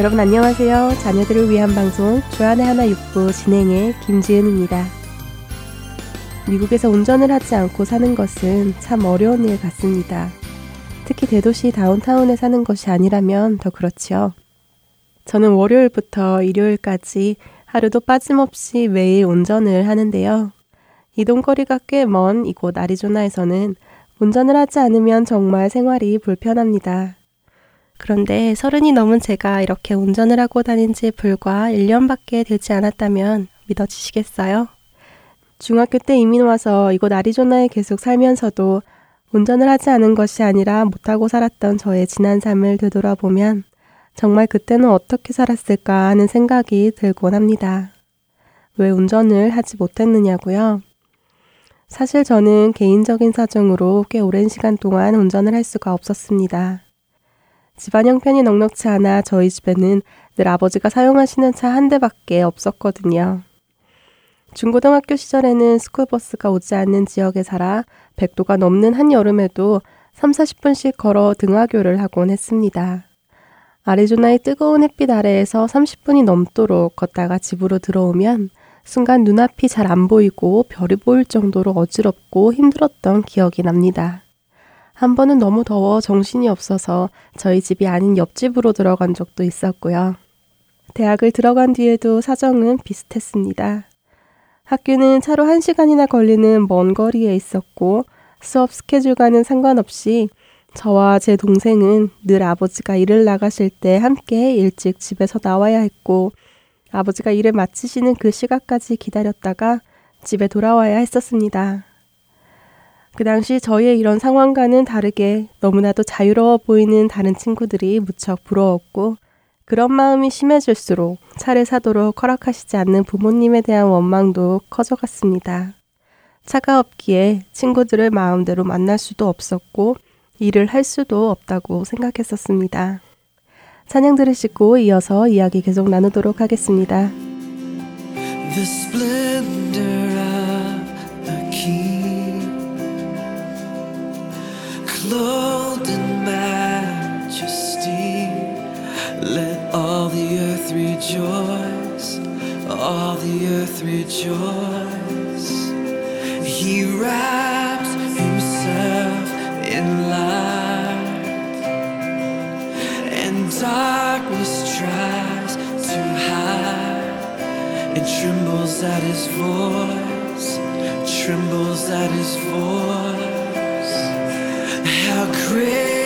여러분 안녕하세요. 자녀들을 위한 방송 주안의 하나 육부 진행의 김지은입니다. 미국에서 운전을 하지 않고 사는 것은 참 어려운 일 같습니다. 특히 대도시 다운타운에 사는 것이 아니라면 더 그렇지요. 저는 월요일부터 일요일까지 하루도 빠짐없이 매일 운전을 하는데요. 이동거리가 꽤 먼 이곳 아리조나에서는 운전을 하지 않으면 정말 생활이 불편합니다. 그런데 서른이 넘은 제가 이렇게 운전을 하고 다닌 지 불과 1년밖에 되지 않았다면 믿어지시겠어요? 중학교 때 이민 와서 이곳 아리조나에 계속 살면서도 운전을 하지 않은 것이 아니라 못하고 살았던 저의 지난 삶을 되돌아보면 정말 그때는 어떻게 살았을까 하는 생각이 들곤 합니다. 왜 운전을 하지 못했느냐고요? 사실 저는 개인적인 사정으로 꽤 오랜 시간 동안 운전을 할 수가 없었습니다. 집안 형편이 넉넉치 않아 저희 집에는 늘 아버지가 사용하시는 차 한 대밖에 없었거든요. 중고등학교 시절에는 스쿨버스가 오지 않는 지역에 살아 100도가 넘는 한여름에도 3, 40분씩 걸어 등하교를 하곤 했습니다. 아리조나의 뜨거운 햇빛 아래에서 30분이 넘도록 걷다가 집으로 들어오면 순간 눈앞이 잘 안 보이고 별이 보일 정도로 어지럽고 힘들었던 기억이 납니다. 한 번은 너무 더워 정신이 없어서 저희 집이 아닌 옆집으로 들어간 적도 있었고요. 대학을 들어간 뒤에도 사정은 비슷했습니다. 학교는 차로 1시간이나 걸리는 먼 거리에 있었고 수업 스케줄과는 상관없이 저와 제 동생은 늘 아버지가 일을 나가실 때 함께 일찍 집에서 나와야 했고 아버지가 일을 마치시는 그 시각까지 기다렸다가 집에 돌아와야 했었습니다. 그 당시 저희의 이런 상황과는 다르게 너무나도 자유로워 보이는 다른 친구들이 무척 부러웠고 그런 마음이 심해질수록 차를 사도록 허락하시지 않는 부모님에 대한 원망도 커져갔습니다. 차가 없기에 친구들을 마음대로 만날 수도 없었고 일을 할 수도 없다고 생각했었습니다. 찬양 들으시고 이어서 이야기 계속 나누도록 하겠습니다. Clothed in majesty. Let all the earth rejoice, all the earth rejoice. He wraps himself in light, and darkness tries to hide. It trembles at his voice, trembles at his voice. How great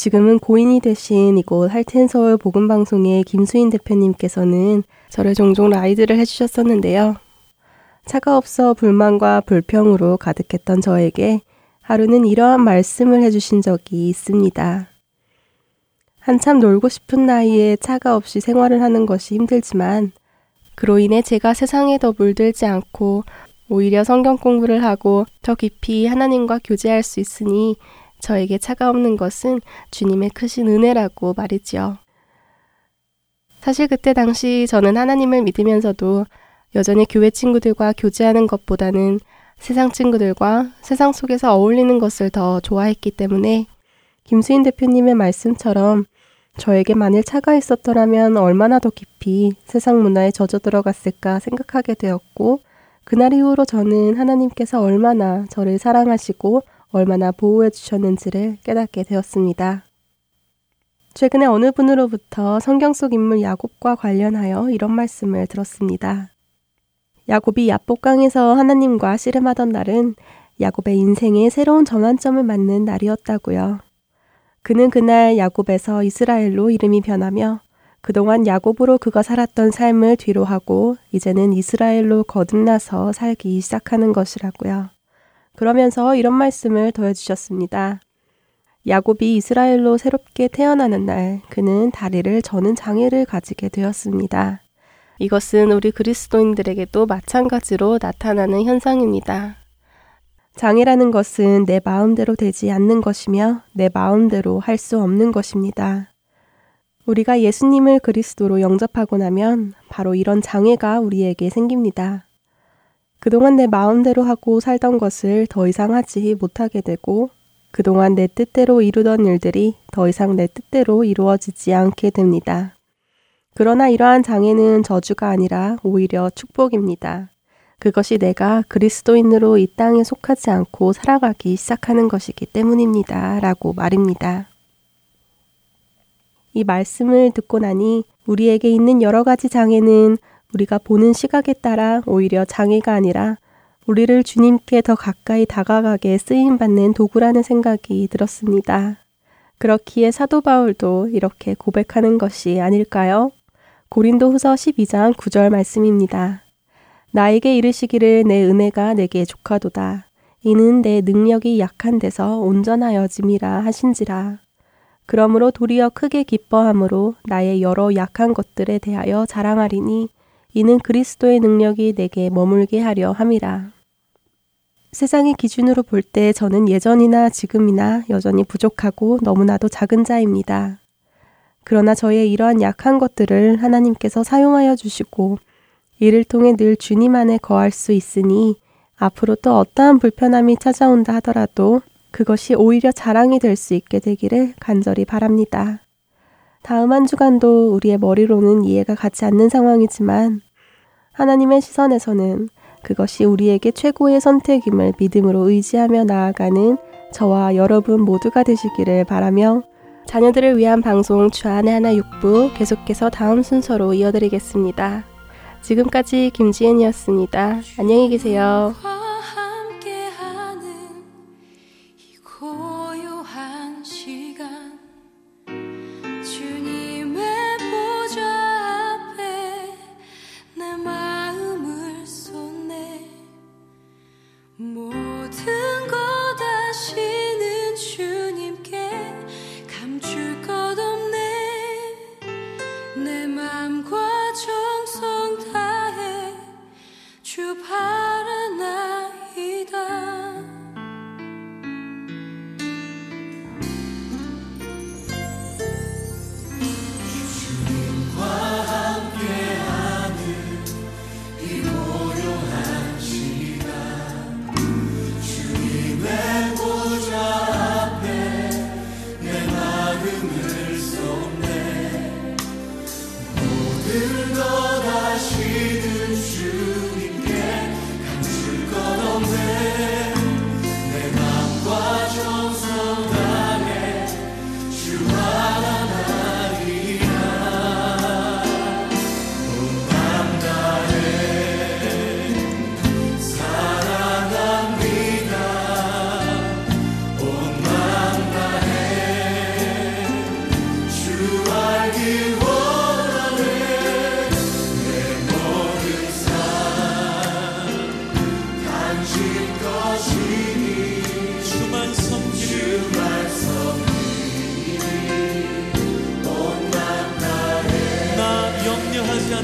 지금은 고인이 되신 이곳 할텐서울 복음방송의 김수인 대표님께서는 저를 종종 라이드를 해주셨었는데요. 차가 없어 불만과 불평으로 가득했던 저에게 하루는 이러한 말씀을 해주신 적이 있습니다. 한참 놀고 싶은 나이에 차가 없이 생활을 하는 것이 힘들지만 그로 인해 제가 세상에 더 물들지 않고 오히려 성경 공부를 하고 더 깊이 하나님과 교제할 수 있으니 저에게 차가 없는 것은 주님의 크신 은혜라고 말이지요. 사실 그때 당시 저는 하나님을 믿으면서도 여전히 교회 친구들과 교제하는 것보다는 세상 친구들과 세상 속에서 어울리는 것을 더 좋아했기 때문에 김수인 대표님의 말씀처럼 저에게 만일 차가 있었더라면 얼마나 더 깊이 세상 문화에 젖어 들어갔을까 생각하게 되었고, 그날 이후로 저는 하나님께서 얼마나 저를 사랑하시고 얼마나 보호해 주셨는지를 깨닫게 되었습니다. 최근에 어느 분으로부터 성경 속 인물 야곱과 관련하여 이런 말씀을 들었습니다. 야곱이 야복강에서 하나님과 씨름하던 날은 야곱의 인생의 새로운 전환점을 맞는 날이었다고요. 그는 그날 야곱에서 이스라엘로 이름이 변하며 그동안 야곱으로 그가 살았던 삶을 뒤로하고 이제는 이스라엘로 거듭나서 살기 시작하는 것이라고요. 그러면서 이런 말씀을 더해주셨습니다. 야곱이 이스라엘로 새롭게 태어나는 날 그는 다리를 저는 장애를 가지게 되었습니다. 이것은 우리 그리스도인들에게도 마찬가지로 나타나는 현상입니다. 장애라는 것은 내 마음대로 되지 않는 것이며 내 마음대로 할 수 없는 것입니다. 우리가 예수님을 그리스도로 영접하고 나면 바로 이런 장애가 우리에게 생깁니다. 그동안 내 마음대로 하고 살던 것을 더 이상 하지 못하게 되고 그동안 내 뜻대로 이루던 일들이 더 이상 내 뜻대로 이루어지지 않게 됩니다. 그러나 이러한 장애는 저주가 아니라 오히려 축복입니다. 그것이 내가 그리스도인으로 이 땅에 속하지 않고 살아가기 시작하는 것이기 때문입니다. 라고 말입니다. 이 말씀을 듣고 나니 우리에게 있는 여러 가지 장애는 우리가 보는 시각에 따라 오히려 장애가 아니라 우리를 주님께 더 가까이 다가가게 쓰임 받는 도구라는 생각이 들었습니다. 그렇기에 사도 바울도 이렇게 고백하는 것이 아닐까요? 고린도 후서 12장 9절 말씀입니다. 나에게 이르시기를 내 은혜가 내게 족하도다. 이는 내 능력이 약한 데서 온전하여짐이라 하신지라. 그러므로 도리어 크게 기뻐함으로 나의 여러 약한 것들에 대하여 자랑하리니 이는 그리스도의 능력이 내게 머물게 하려 함이라. 세상의 기준으로 볼 때 저는 예전이나 지금이나 여전히 부족하고 너무나도 작은 자입니다. 그러나 저의 이러한 약한 것들을 하나님께서 사용하여 주시고 이를 통해 늘 주님 안에 거할 수 있으니 앞으로 또 어떠한 불편함이 찾아온다 하더라도 그것이 오히려 자랑이 될 수 있게 되기를 간절히 바랍니다. 다음 한 주간도 우리의 머리로는 이해가 가지 않는 상황이지만 하나님의 시선에서는 그것이 우리에게 최고의 선택임을 믿음으로 의지하며 나아가는 저와 여러분 모두가 되시기를 바라며 자녀들을 위한 방송 주안의 하나 육부 계속해서 다음 순서로 이어드리겠습니다. 지금까지 김지은이었습니다. 안녕히 계세요.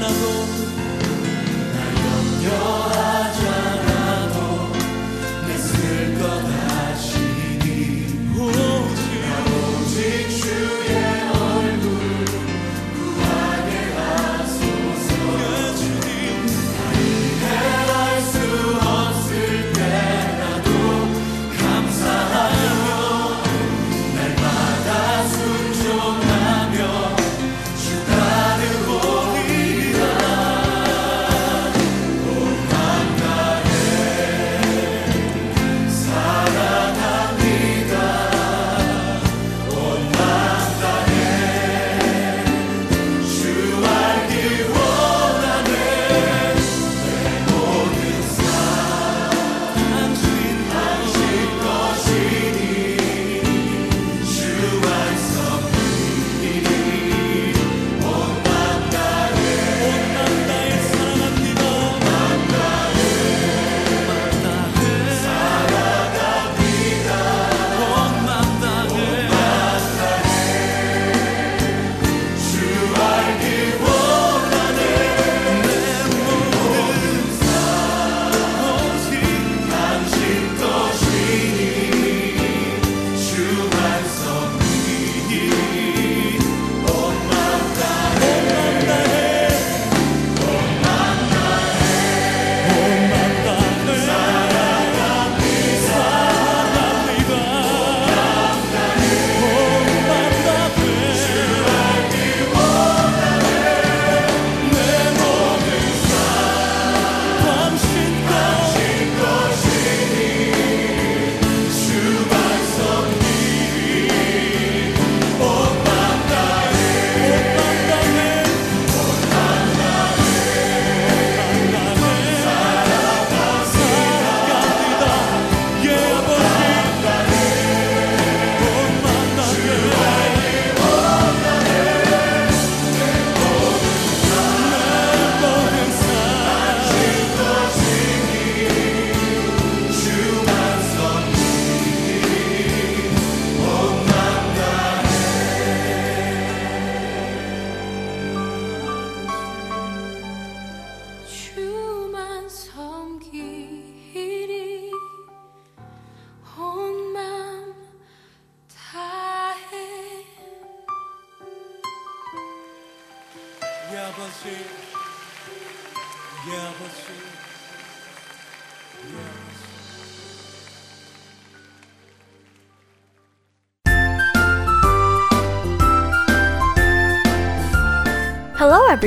하나도 날 염려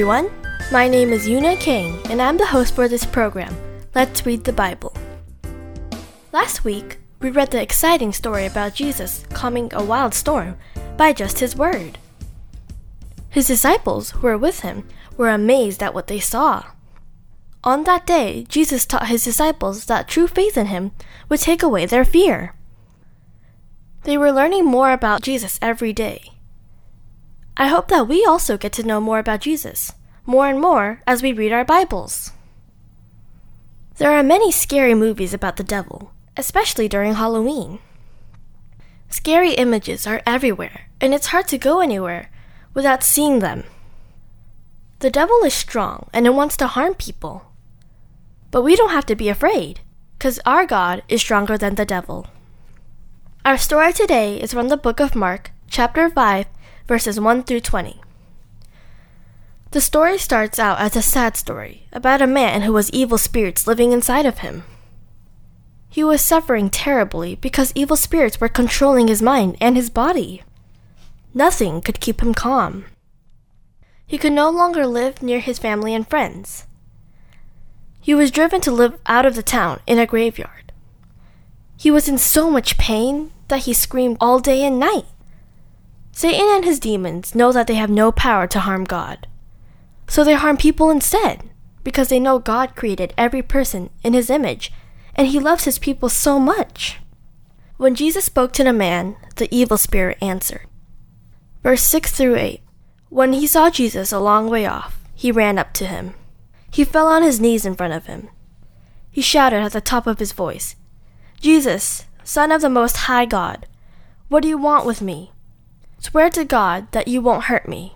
everyone. My name is Yuna King, and I'm the host for this program. Let's read the Bible. Last week, we read the exciting story about Jesus calming a wild storm by just his word. His disciples who were with him were amazed at what they saw. On that day, Jesus taught his disciples that true faith in him would take away their fear. They were learning more about Jesus every day. I hope that we also get to know more about Jesus, more and more as we read our Bibles. There are many scary movies about the devil, especially during Halloween. Scary images are everywhere, and it's hard to go anywhere without seeing them. The devil is strong and it wants to harm people. But we don't have to be afraid, because our God is stronger than the devil. Our story today is from the book of Mark, chapter 5, verses 1 through 20. The story starts out as a sad story about a man who was evil spirits living inside of him. He was suffering terribly because evil spirits were controlling his mind and his body. Nothing could keep him calm. He could no longer live near his family and friends. He was driven to live out of the town in a graveyard. He was in so much pain that he screamed all day and night. Satan and his demons know that they have no power to harm God. So they harm people instead, because they know God created every person in his image, and he loves his people so much. When Jesus spoke to the man, the evil spirit answered. Verse 6 through 8 When he saw Jesus a long way off, he ran up to him. He fell on his knees in front of him. He shouted at the top of his voice, Jesus, Son of the Most High God, what do you want with me? Swear to God that you won't hurt me.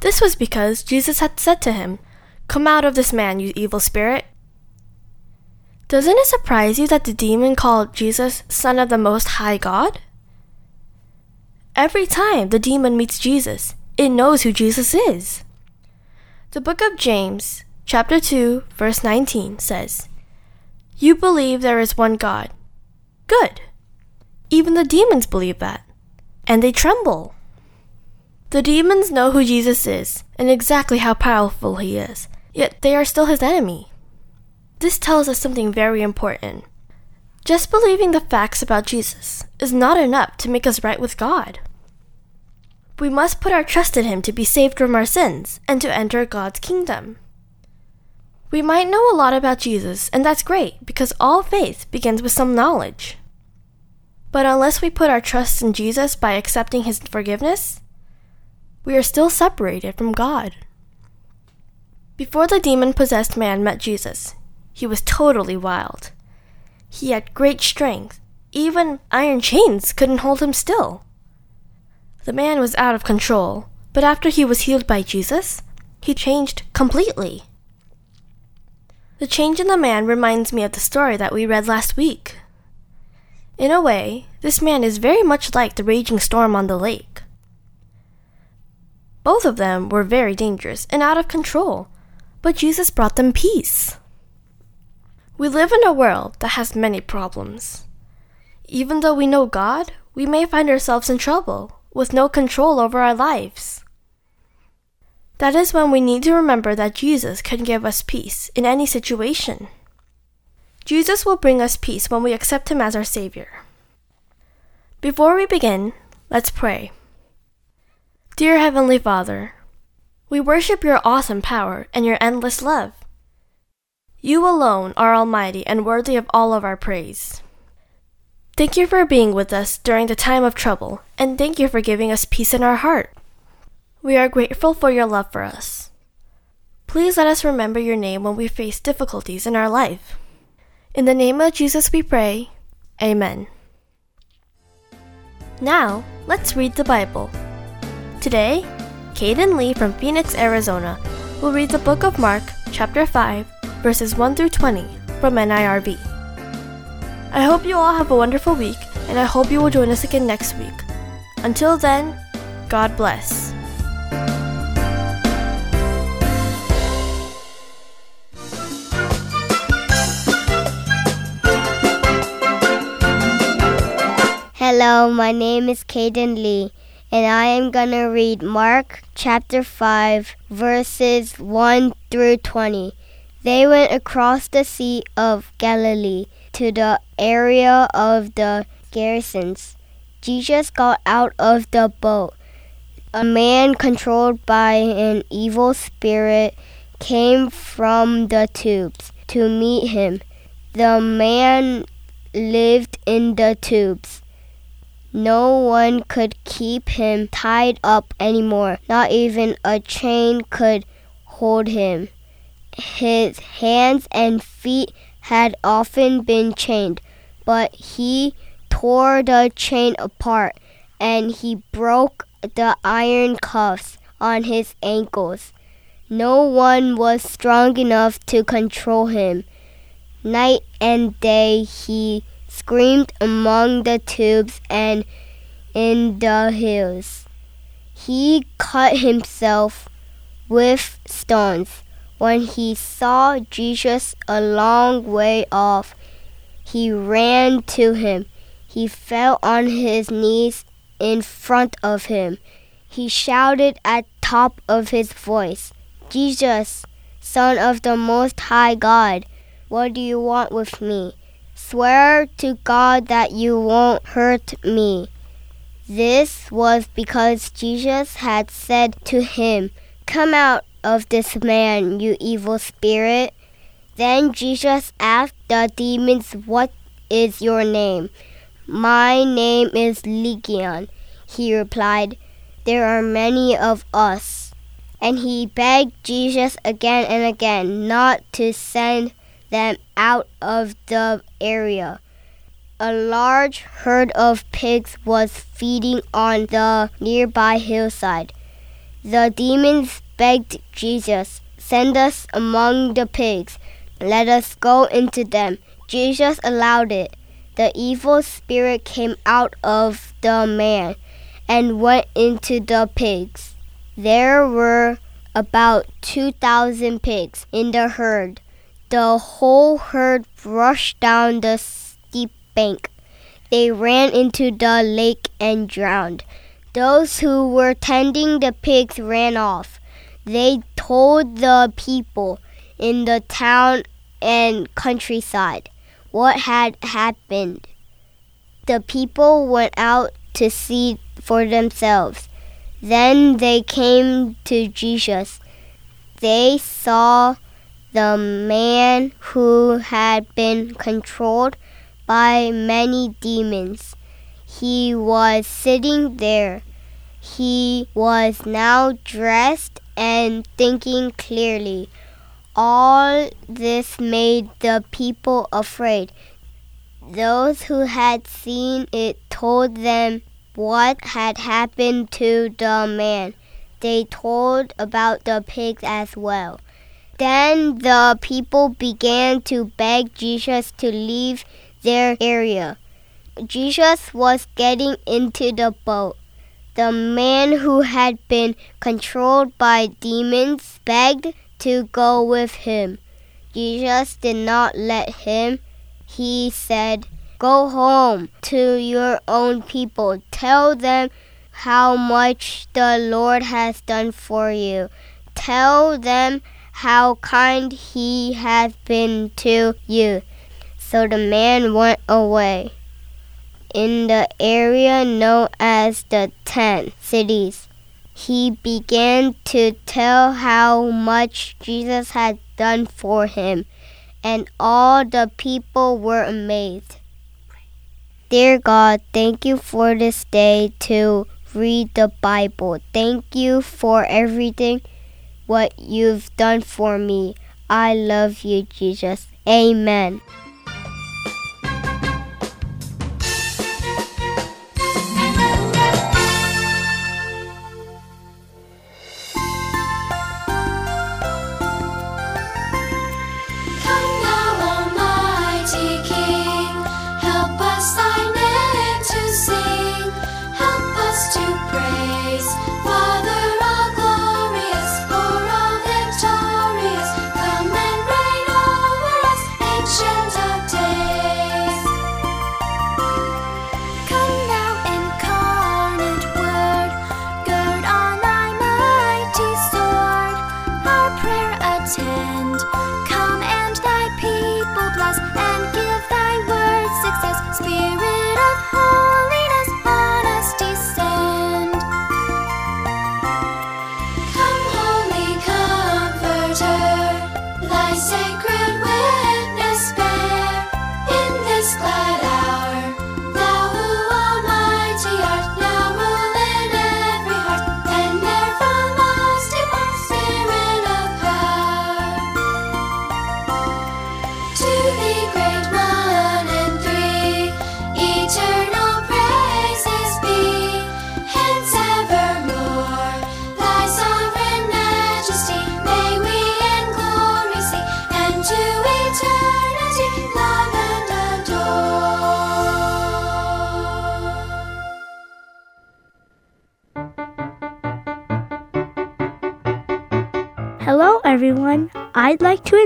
This was because Jesus had said to him, Come out of this man, you evil spirit. Doesn't it surprise you that the demon called Jesus Son of the Most High God? Every time the demon meets Jesus, it knows who Jesus is. The book of James, chapter 2, verse 19 says, You believe there is one God. Good. Even the demons believe that and they tremble. The demons know who Jesus is and exactly how powerful he is, yet they are still his enemy. This tells us something very important. Just believing the facts about Jesus is not enough to make us right with God. We must put our trust in Him to be saved from our sins and to enter God's kingdom. We might know a lot about Jesus, and that's great because all faith begins with some knowledge. But unless we put our trust in Jesus by accepting his forgiveness, we are still separated from God. Before the demon possessed man met Jesus, he was totally wild. He had great strength. Even iron chains couldn't hold him still. The man was out of control, but after he was healed by Jesus, he changed completely. The change in the man reminds me of the story that we read last week. In a way, this man is very much like the raging storm on the lake. Both of them were very dangerous and out of control, but Jesus brought them peace. We live in a world that has many problems. Even though we know God, we may find ourselves in trouble with no control over our lives. That is when we need to remember that Jesus can give us peace in any situation. Jesus will bring us peace when we accept Him as our Savior. Before we begin, let's pray. Dear Heavenly Father, we worship your awesome power and your endless love. You alone are almighty and worthy of all of our praise. Thank you for being with us during the time of trouble, and thank you for giving us peace in our heart. We are grateful for your love for us. Please let us remember your name when we face difficulties in our life. In the name of Jesus we pray. Amen. Now, let's read the Bible. Today, Caden Lee from Phoenix, Arizona, will read the book of Mark, chapter 5, verses 1 through 20 from NIRV. I hope you all have a wonderful week, and I hope you will join us again next week. Until then, God bless. Hello, my name is Caden Lee, and I am going to read Mark chapter 5, verses 1 through 20. They went across the Sea of Galilee to the area of the Gerasenes. Jesus got out of the boat. A man controlled by an evil spirit came from the tubes to meet him. The man lived in the tubes. No one could keep him tied up anymore. Not even a chain could hold him. His hands and feet had often been chained, but he tore the chain apart and he broke the iron cuffs on his ankles. No one was strong enough to control him. Night and day he screamed among the tubes and in the hills. He cut himself with stones. When he saw Jesus a long way off, he ran to him. He fell on his knees in front of him. He shouted at top of his voice, Jesus, Son of the Most High God, what do you want with me? Swear to God that you won't hurt me. This was because Jesus had said to him, Come out of this man, you evil spirit. Then Jesus asked the demons, What is your name? My name is Legion, he replied. There are many of us. And he begged Jesus again and again not to send them out of the area. A large herd of pigs was feeding on the nearby hillside. The demons begged Jesus, Send us among the pigs. Let us go into them. Jesus allowed it. The evil spirit came out of the man and went into the pigs. There were about 2,000 pigs in the herd. The whole herd rushed down the steep bank. They ran into the lake and drowned. Those who were tending the pigs ran off. They told the people in the town and countryside what had happened. The people went out to see for themselves. Then they came to Jesus. They saw the man who had been controlled by many demons he was sitting there. He was now dressed and thinking clearly. All this made the people afraid. Those who had seen it told them what had happened to the man. They told about the pigs as well. Then the people began to beg Jesus to leave their area. Jesus was getting into the boat. The man who had been controlled by demons begged to go with him. Jesus did not let him. He said, Go home to your own people. Tell them how much the Lord has done for you. Tell them how kind he has been to you. So the man went away in the area known as the Ten Cities. He began to tell how much Jesus had done for him, and all the people were amazed. Dear God, thank you for this day to read the Bible. Thank you for everything what you've done for me. I love you, Jesus. Amen.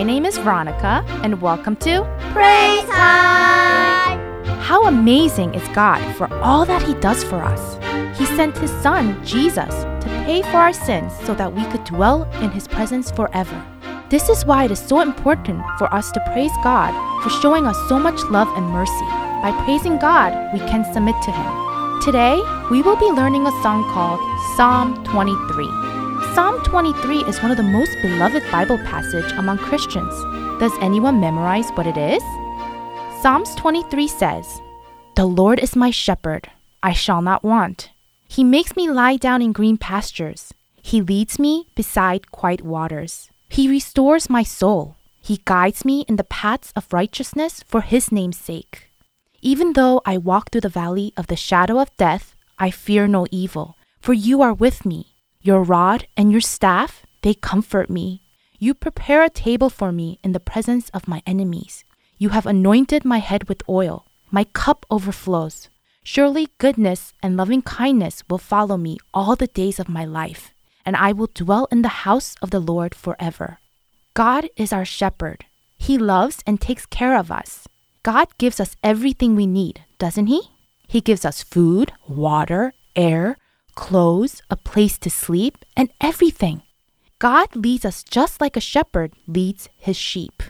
My name is Veronica, and welcome to Praise Time! How Amazing is God for all that He does for us. He sent His Son, Jesus, to pay for our sins so that we could dwell in His presence forever. This is why it is so important for us to praise God for showing us so much love and mercy. By praising God, we can submit to Him. Today, we will be learning a song called Psalm 23. Psalm 23 is one of the most beloved Bible passage among Christians. Does anyone memorize what it is? Psalms 23 says, The Lord is my shepherd, I shall not want. He makes me lie down in green pastures. He leads me beside quiet waters. He restores my soul. He guides me in the paths of righteousness for his name's sake. Even though I walk through the valley of the shadow of death, I fear no evil, for you are with me. Your rod and your staff, they comfort me. You prepare a table for me in the presence of my enemies. You have anointed my head with oil. My cup overflows. Surely goodness and loving kindness will follow me all the days of my life, and I will dwell in the house of the Lord forever. God is our shepherd. He loves and takes care of us. God gives us everything we need, doesn't He? He gives us food, water, air, clothes, a place to sleep, and everything. God leads us just like a shepherd leads his sheep.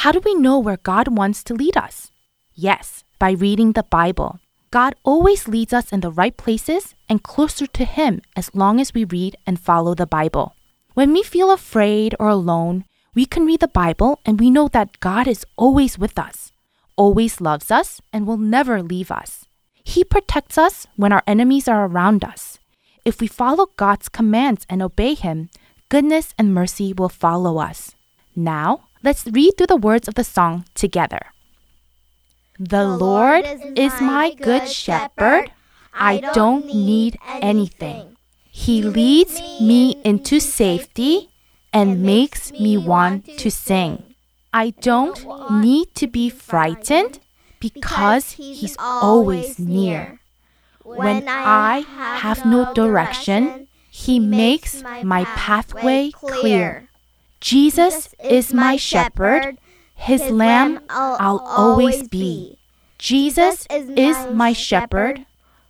How do we know where God wants to lead us? Yes, by reading the Bible. God always leads us in the right places and closer to Him as long as we read and follow the Bible. When we feel afraid or alone, we can read the Bible and we know that God is always with us, always loves us, and will never leave us. He protects us when our enemies are around us. If we follow God's commands and obey Him, goodness and mercy will follow us. Now, let's read through the words of the song together. The Lord is my good shepherd. I don't need anything. He leads me into safety and makes me want to sing. I don't need to be frightened because He's always near. When I have no direction, He makes my pathway clear. Jesus is my shepherd. His lamb I'll always be. Jesus is my shepherd,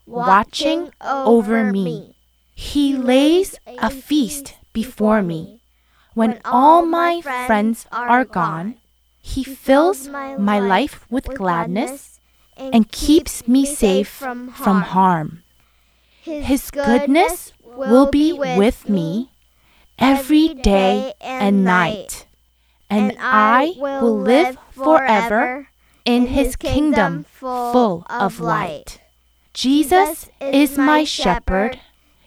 watching over me. He lays a feast before me. When all my friends are gone, He fills my life with gladness and keeps me safe from harm. His goodness will be with me every day and night, and I will live forever in His kingdom full of light. Jesus is my shepherd,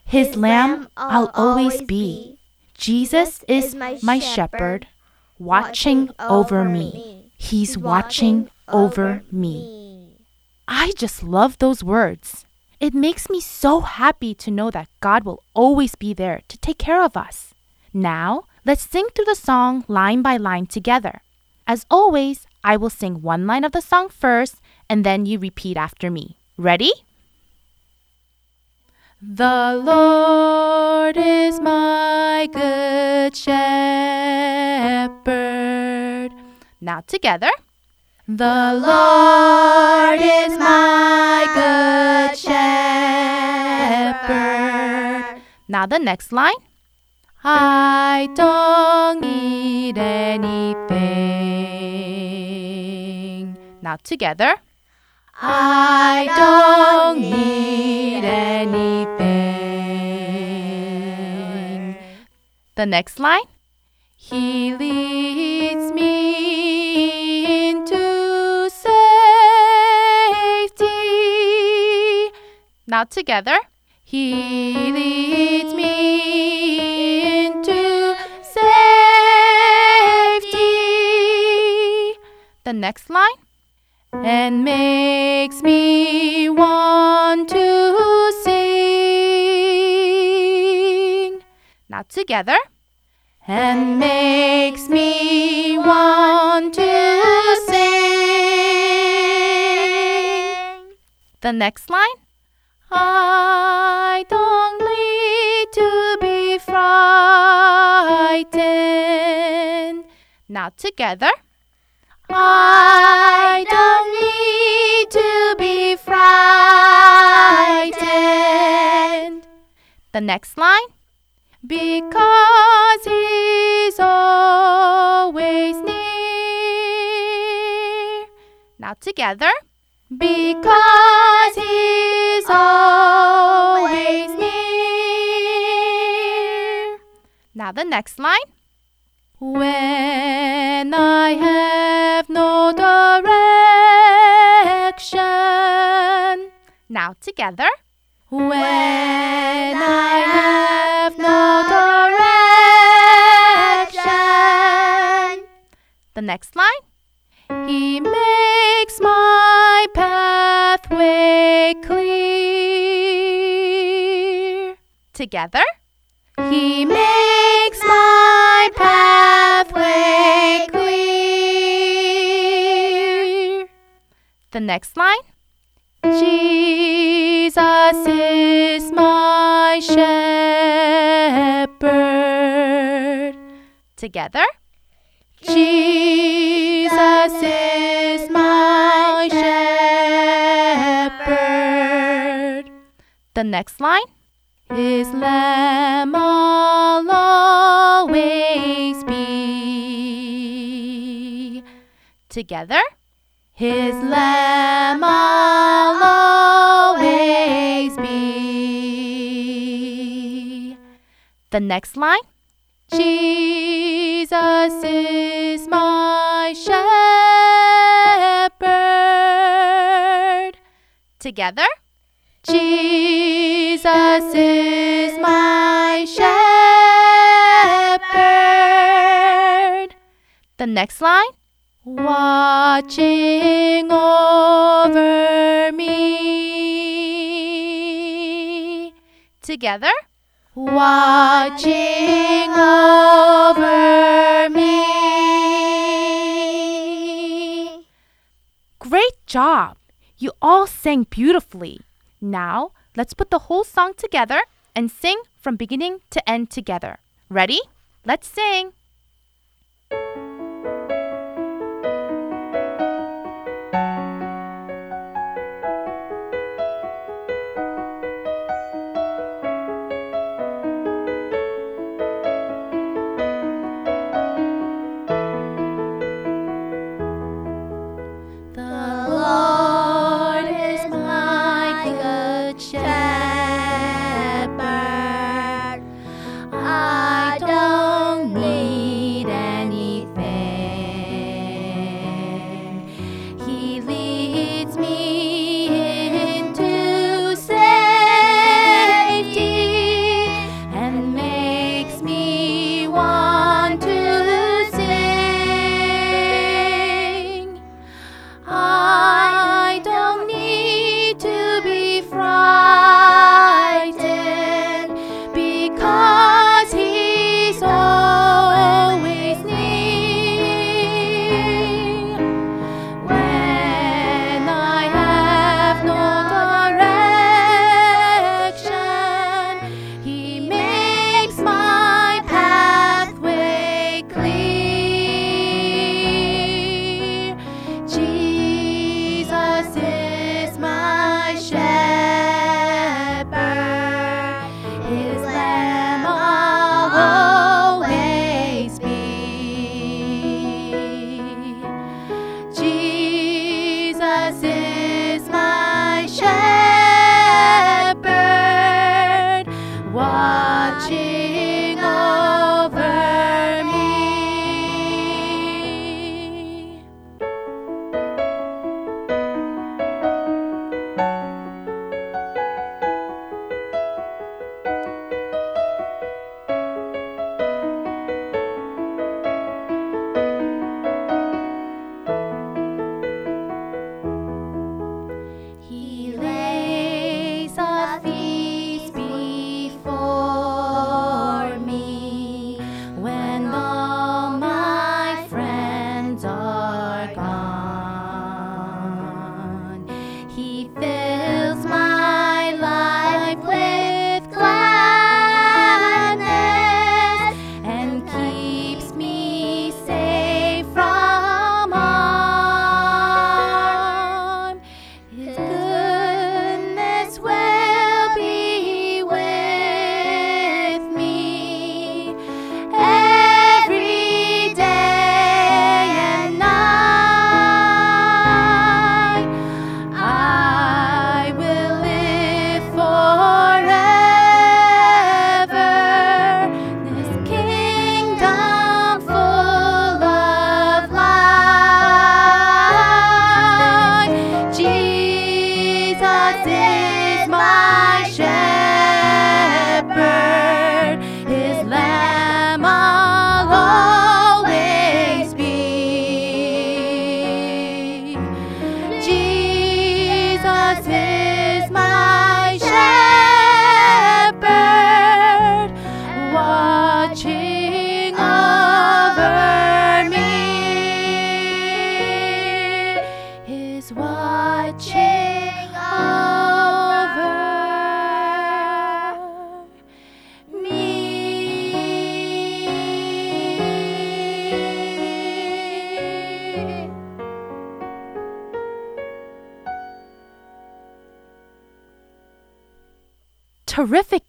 His lamb I'll always be. Jesus is my shepherd, watching over me. He's watching over me. I just love those words. It makes me so happy to know that God will always be there to take care of us. Now, let's sing through the song line by line together. As always, I will sing one line of the song first, and then you repeat after me. Ready? The Lord is my good shepherd. Now together. The Lord is my good shepherd. Now the next line. I don't need anything. Now together. I don't need anything. The next line. He leads me into safety. Now together. He leads me into safety. The next line. And makes me want to sing. Now together. And makes me want to sing. The next line. I don't need to be frightened. Now together. I don't need to be frightened. The next line. Because he's always near. Now together. Because he's always near. Now the next line. When I have no direction. Now together. When I have no direction. The next line. He makes my pathway clear. Together. He makes The next line. Jesus is my shepherd. Together. Jesus is my shepherd. The next line. His lamb I'll always be. Together. His lamb I'll always be. The next line. Jesus is my shepherd. Together. Jesus is my shepherd. The next line. Watching over me. Together. Watching over me. Great job! You all sang beautifully. Now, let's put the whole song together and sing from beginning to end together. Ready? Let's sing.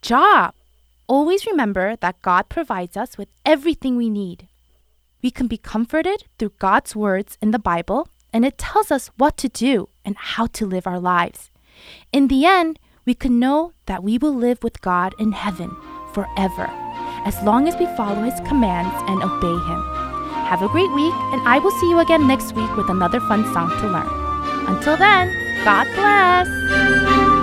Job! Always remember that God provides us with everything we need. We can be comforted through God's words in the Bible, and it tells us what to do and how to live our lives. In the end, we can know that we will live with God in heaven forever, as long as we follow His commands and obey Him. Have a great week, and I will see you again next week with another fun song to learn. Until then, God bless!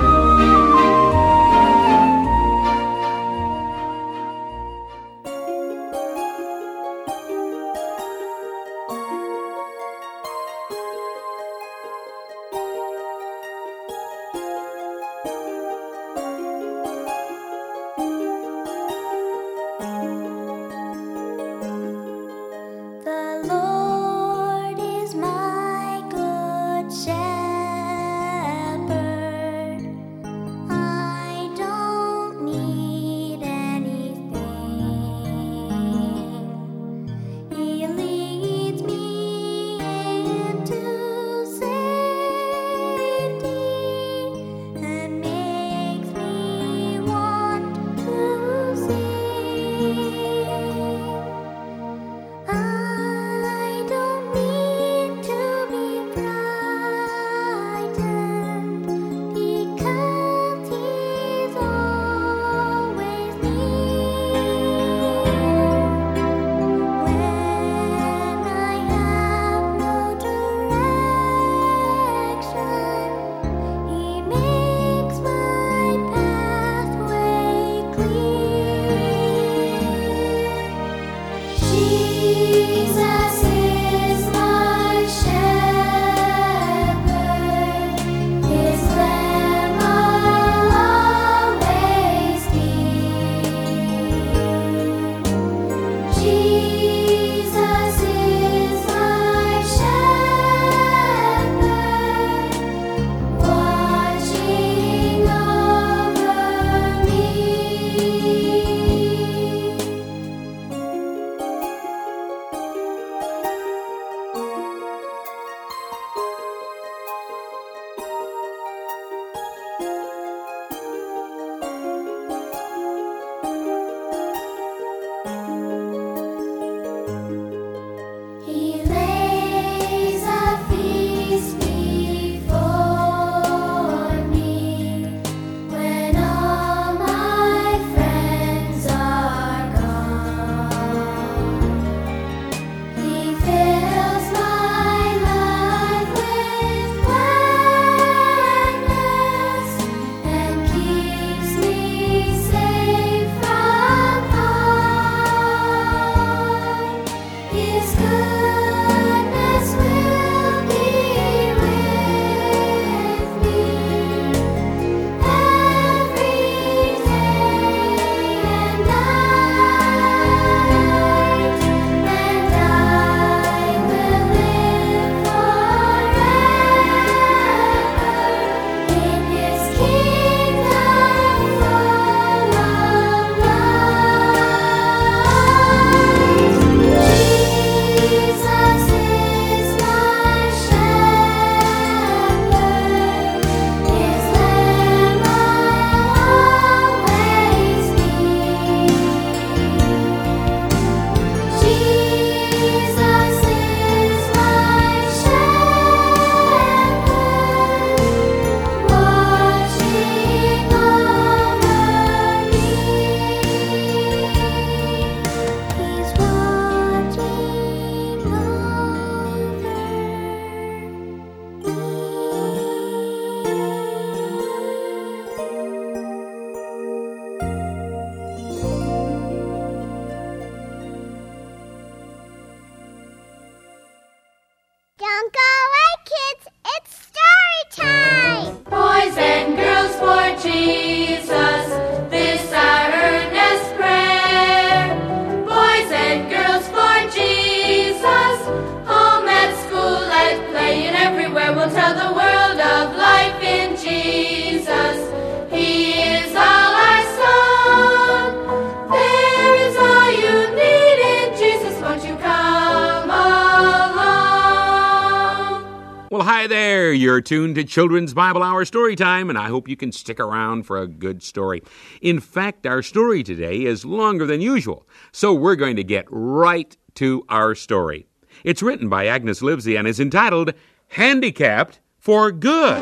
Children's Bible Hour Story Time, and I hope you can stick around for a good story. In fact, our story today is longer than usual, so we're going to get right to our story. It's written by Agnes Livesey and is entitled Handicapped for Good.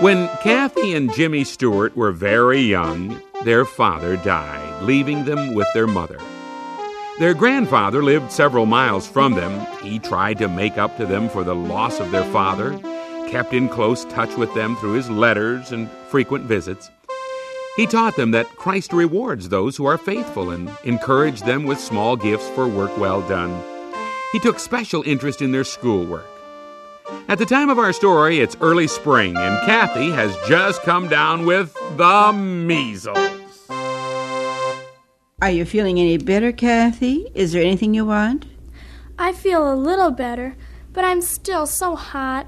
When Kathy and Jimmy Stewart were very young, their father died, leaving them with their mother. Their grandfather lived several miles from them. He tried to make up to them for the loss of their father, kept in close touch with them through his letters and frequent visits. He taught them that Christ rewards those who are faithful and encouraged them with small gifts for work well done. He took special interest in their schoolwork. At the time of our story, it's early spring, and Kathy has just come down with the measles. Are you feeling any better, Kathy? Is there anything you want? I feel a little better, but I'm still so hot.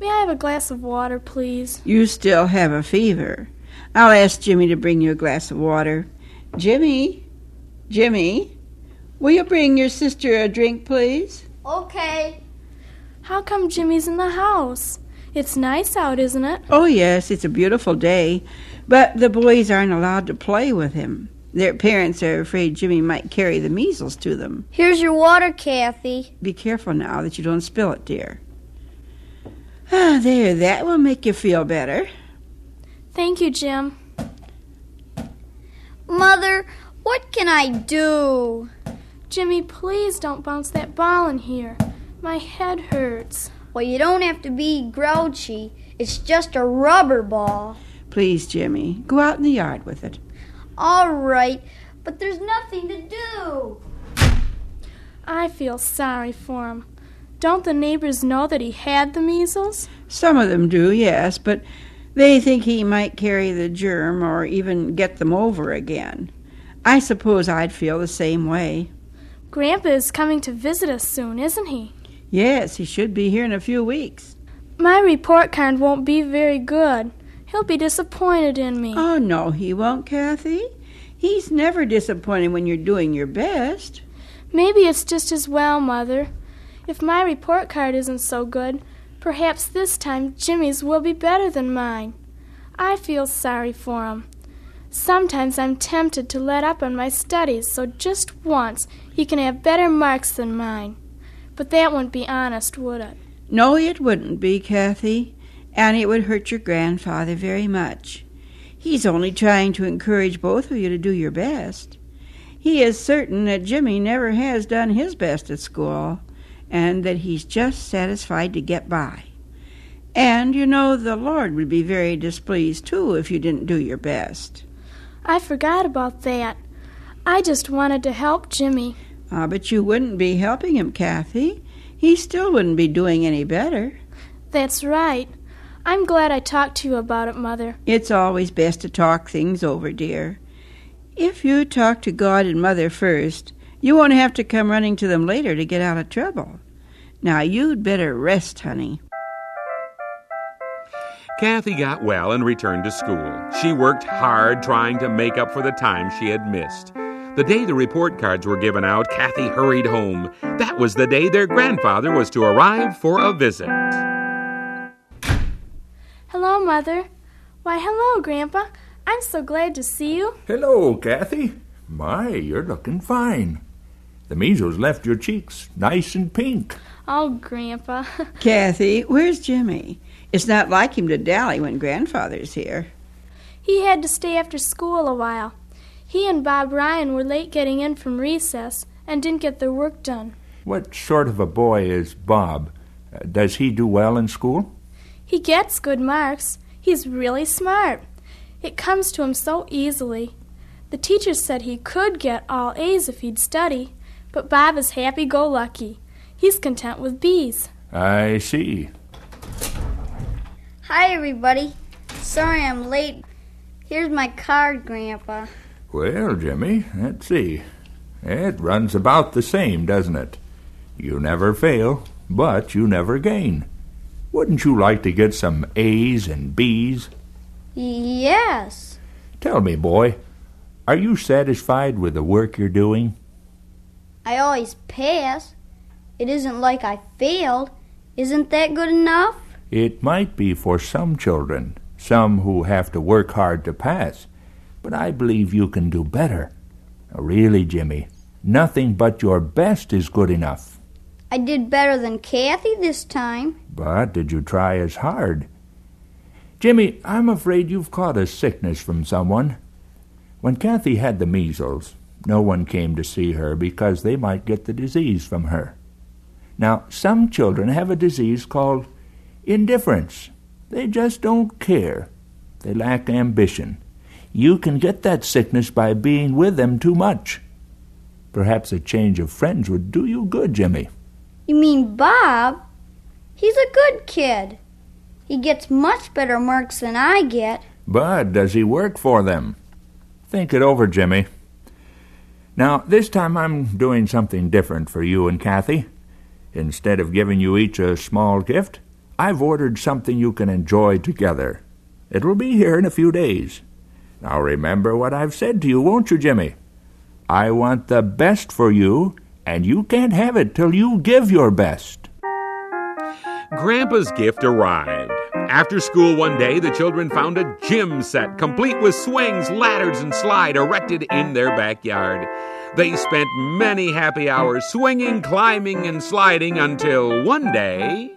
May I have a glass of water, please? You still have a fever. I'll ask Jimmy to bring you a glass of water. Jimmy? Jimmy? Will you bring your sister a drink, please? Okay. How come Jimmy's in the house? It's nice out, isn't it? Oh, yes, it's a beautiful day, but the boys aren't allowed to play with him. Their parents are afraid Jimmy might carry the measles to them. Here's your water, Kathy. Be careful now that you don't spill it, dear. Ah, there, that will make you feel better. Thank you, Jim. Mother, what can I do? Jimmy, please don't bounce that ball in here. My head hurts. Well, you don't have to be grouchy. It's just a rubber ball. Please, Jimmy, go out in the yard with it. All right, but there's nothing to do. I feel sorry for him. Don't the neighbors know that he had the measles? Some of them do, yes, but they think he might carry the germ or even get them over again. I suppose I'd feel the same way. Grandpa is coming to visit us soon, isn't he? Yes, he should be here in a few weeks. My report card won't be very good. He'll be disappointed in me. Oh, no, he won't, Kathy. He's never disappointed when you're doing your best. Maybe it's just as well, Mother. If my report card isn't so good, perhaps this time Jimmy's will be better than mine. I feel sorry for him. Sometimes I'm tempted to let up on my studies so just once he can have better marks than mine. But that wouldn't be honest, would it? No, it wouldn't be, Kathy, and it would hurt your grandfather very much. He's only trying to encourage both of you to do your best. He is certain that Jimmy never has done his best at school, and that he's just satisfied to get by. And you know the Lord would be very displeased too if you didn't do your best. I forgot about that. I just wanted to help Jimmy. Ah, but you wouldn't be helping him, Kathy. He still wouldn't be doing any better. That's right. I'm glad I talked to you about it, Mother. It's always best to talk things over, dear. If you talk to God and Mother first, you won't have to come running to them later to get out of trouble. Now you'd better rest, honey. Kathy got well and returned to school. She worked hard trying to make up for the time she had missed. The day the report cards were given out, Kathy hurried home. That was the day their grandfather was to arrive for a visit. Hello, Mother. Why, hello, Grandpa. I'm so glad to see you. Hello, Kathy. My, you're looking fine. The measles left your cheeks nice and pink. Oh, Grandpa. Kathy, where's Jimmy? It's not like him to dally when grandfather's here. he had to stay after school a while. He and Bob Ryan were late getting in from recess and didn't get their work done. What sort of a boy is Bob? Uh, Does he do well in school? He gets good marks. He's really smart. It comes to him so easily. The teacher said he could get all A's if he'd study, but Bob is happy go lucky. He's content with B's. I see. Hi, everybody. Sorry I'm late. Here's my card, Grandpa. Well, Jimmy, let's see. It runs about the same, doesn't it? You never fail, but you never gain. Wouldn't you like to get some A's and B's? Yes. Tell me, boy, are you satisfied with the work you're doing? I always pass. It isn't like I failed. Isn't that good enough? It might be for some children, some who have to work hard to pass, but I believe you can do better. Really, Jimmy, nothing but your best is good enough. I did better than Kathy this time. But did you try as hard? Jimmy, I'm afraid you've caught a sickness from someone. When Kathy had the measles, no one came to see her because they might get the disease from her. Now, some children have a disease called indifference. They just don't care. They lack ambition. You can get that sickness by being with them too much. Perhaps a change of friends would do you good, Jimmy. You mean Bob? He's a good kid. He gets much better marks than I get. But does he work for them? Think it over, Jimmy. Now, this time I'm doing something different for you and Kathy. Instead of giving you each a small gift, I've ordered something you can enjoy together. It will be here in a few days. Now remember what I've said to you, won't you, Jimmy? I want the best for you, and you can't have it till you give your best. Grandpa's gift arrived. After school one day, the children found a gym set complete with swings, ladders, and slide erected in their backyard. They spent many happy hours swinging, climbing, and sliding until one day.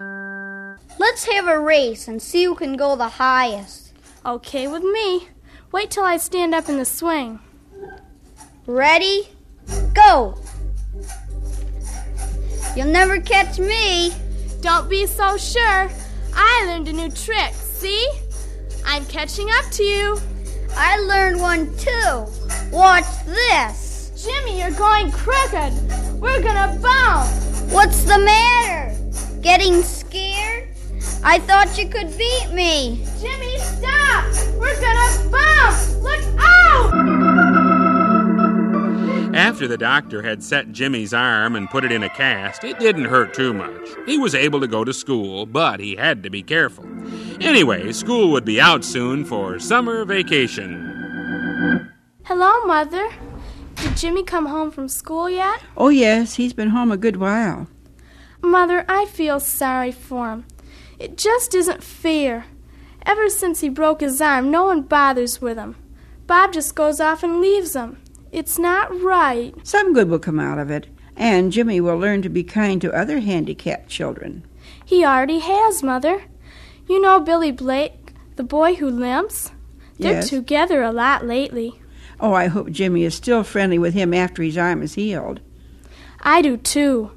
Let's have a race and see who can go the highest. Okay with me. Wait till I stand up in the swing. Ready? Go! You'll never catch me. Don't be so sure. I learned a new trick. See? I'm catching up to you. I learned one too. Watch this. Jimmy, you're going crooked. We're gonna bounce. What's the matter? Getting scared? I thought you could beat me. Jimmy, stop! We're gonna bounce! Look out! After the doctor had set Jimmy's arm and put it in a cast, it didn't hurt too much. He was able to go to school, but he had to be careful. Anyway, school would be out soon for summer vacation. Hello, Mother. Did Jimmy come home from school yet? Oh, yes, he's been home a good while. Mother, I feel sorry for him. It just isn't fair. Ever since he broke his arm, no one bothers with him. Bob just goes off and leaves him. It's not right. Some good will come out of it, and Jimmy will learn to be kind to other handicapped children. He already has, Mother. You know Billy Blake, the boy who limps? They're Yes. together a lot lately. Oh, I hope Jimmy is still friendly with him after his arm is healed. I do too.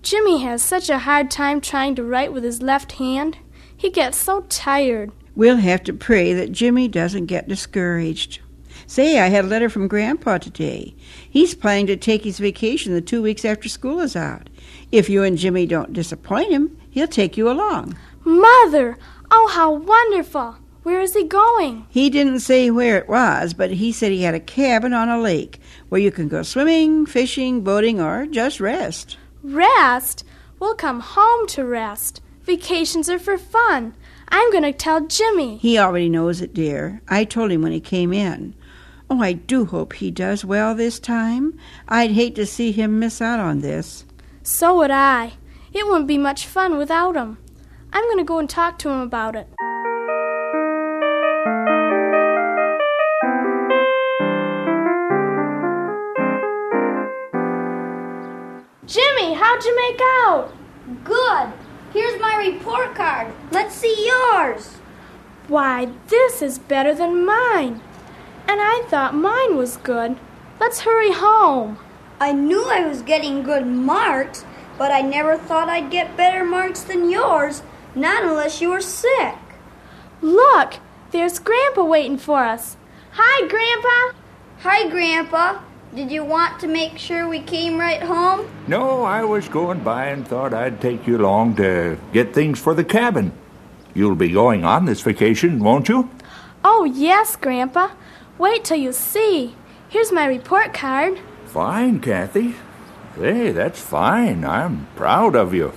Jimmy has such a hard time trying to write with his left hand. He gets so tired. We'll have to pray that Jimmy doesn't get discouraged. Say, I had a letter from Grandpa today. He's planning to take his vacation the two weeks after school is out. If you and Jimmy don't disappoint him, he'll take you along. Mother! Oh, how wonderful! Where is he going? He didn't say where it was, but he said he had a cabin on a lake where you can go swimming, fishing, boating, or just rest. Rest? We'll come home to rest. Vacations are for fun. I'm going to tell Jimmy. He already knows it, dear. I told him when he came in. Oh, I do hope he does well this time. I'd hate to see him miss out on this. So would I. It wouldn't be much fun without him. I'm going to go and talk to him about it. Jimmy, how'd you make out? Good. Here's my report card. Let's see yours. Why, this is better than mine. And I thought mine was good. Let's hurry home. I knew I was getting good marks, but I never thought I'd get better marks than yours, not unless you were sick. Look, there's Grandpa waiting for us. Hi, Grandpa. Hi, Grandpa. Did you want to make sure we came right home? No, I was going by and thought I'd take you along to get things for the cabin. You'll be going on this vacation, won't you? Oh, yes, Grandpa. Wait till you see. Here's my report card. Fine, Kathy. Hey, that's fine. I'm proud of you.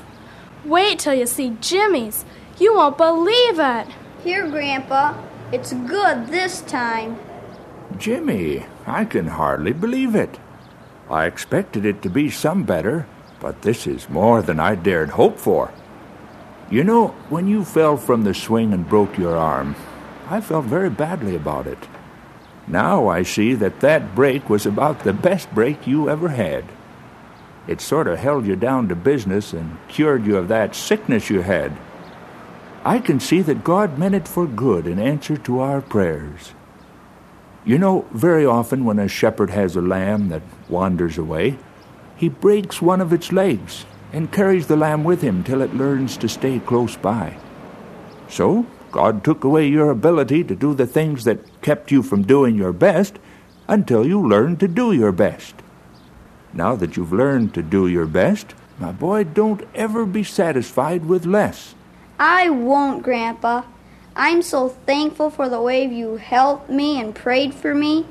Wait till you see Jimmy's. You won't believe it. Here, Grandpa. It's good this time. Jimmy, I can hardly believe it. I expected it to be some better, but this is more than I dared hope for. You know, when you fell from the swing and broke your arm, I felt very badly about it. Now I see that that break was about the best break you ever had. It sort of held you down to business and cured you of that sickness you had. I can see that God meant it for good in answer to our prayers. You know, very often when a shepherd has a lamb that wanders away, he breaks one of its legs and carries the lamb with him till it learns to stay close by. So, God took away your ability to do the things that kept you from doing your best until you learned to do your best. Now that you've learned to do your best, my boy, don't ever be satisfied with less. I won't, Grandpa. I'm so thankful for the way you helped me and prayed for me.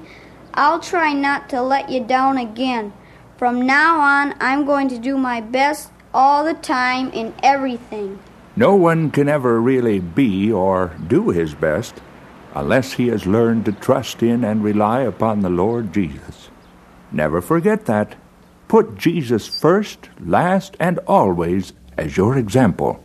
I'll try not to let you down again. From now on, I'm going to do my best all the time in everything. No one can ever really be or do his best unless he has learned to trust in and rely upon the Lord Jesus. Never forget that. Put Jesus first, last, and always as your example.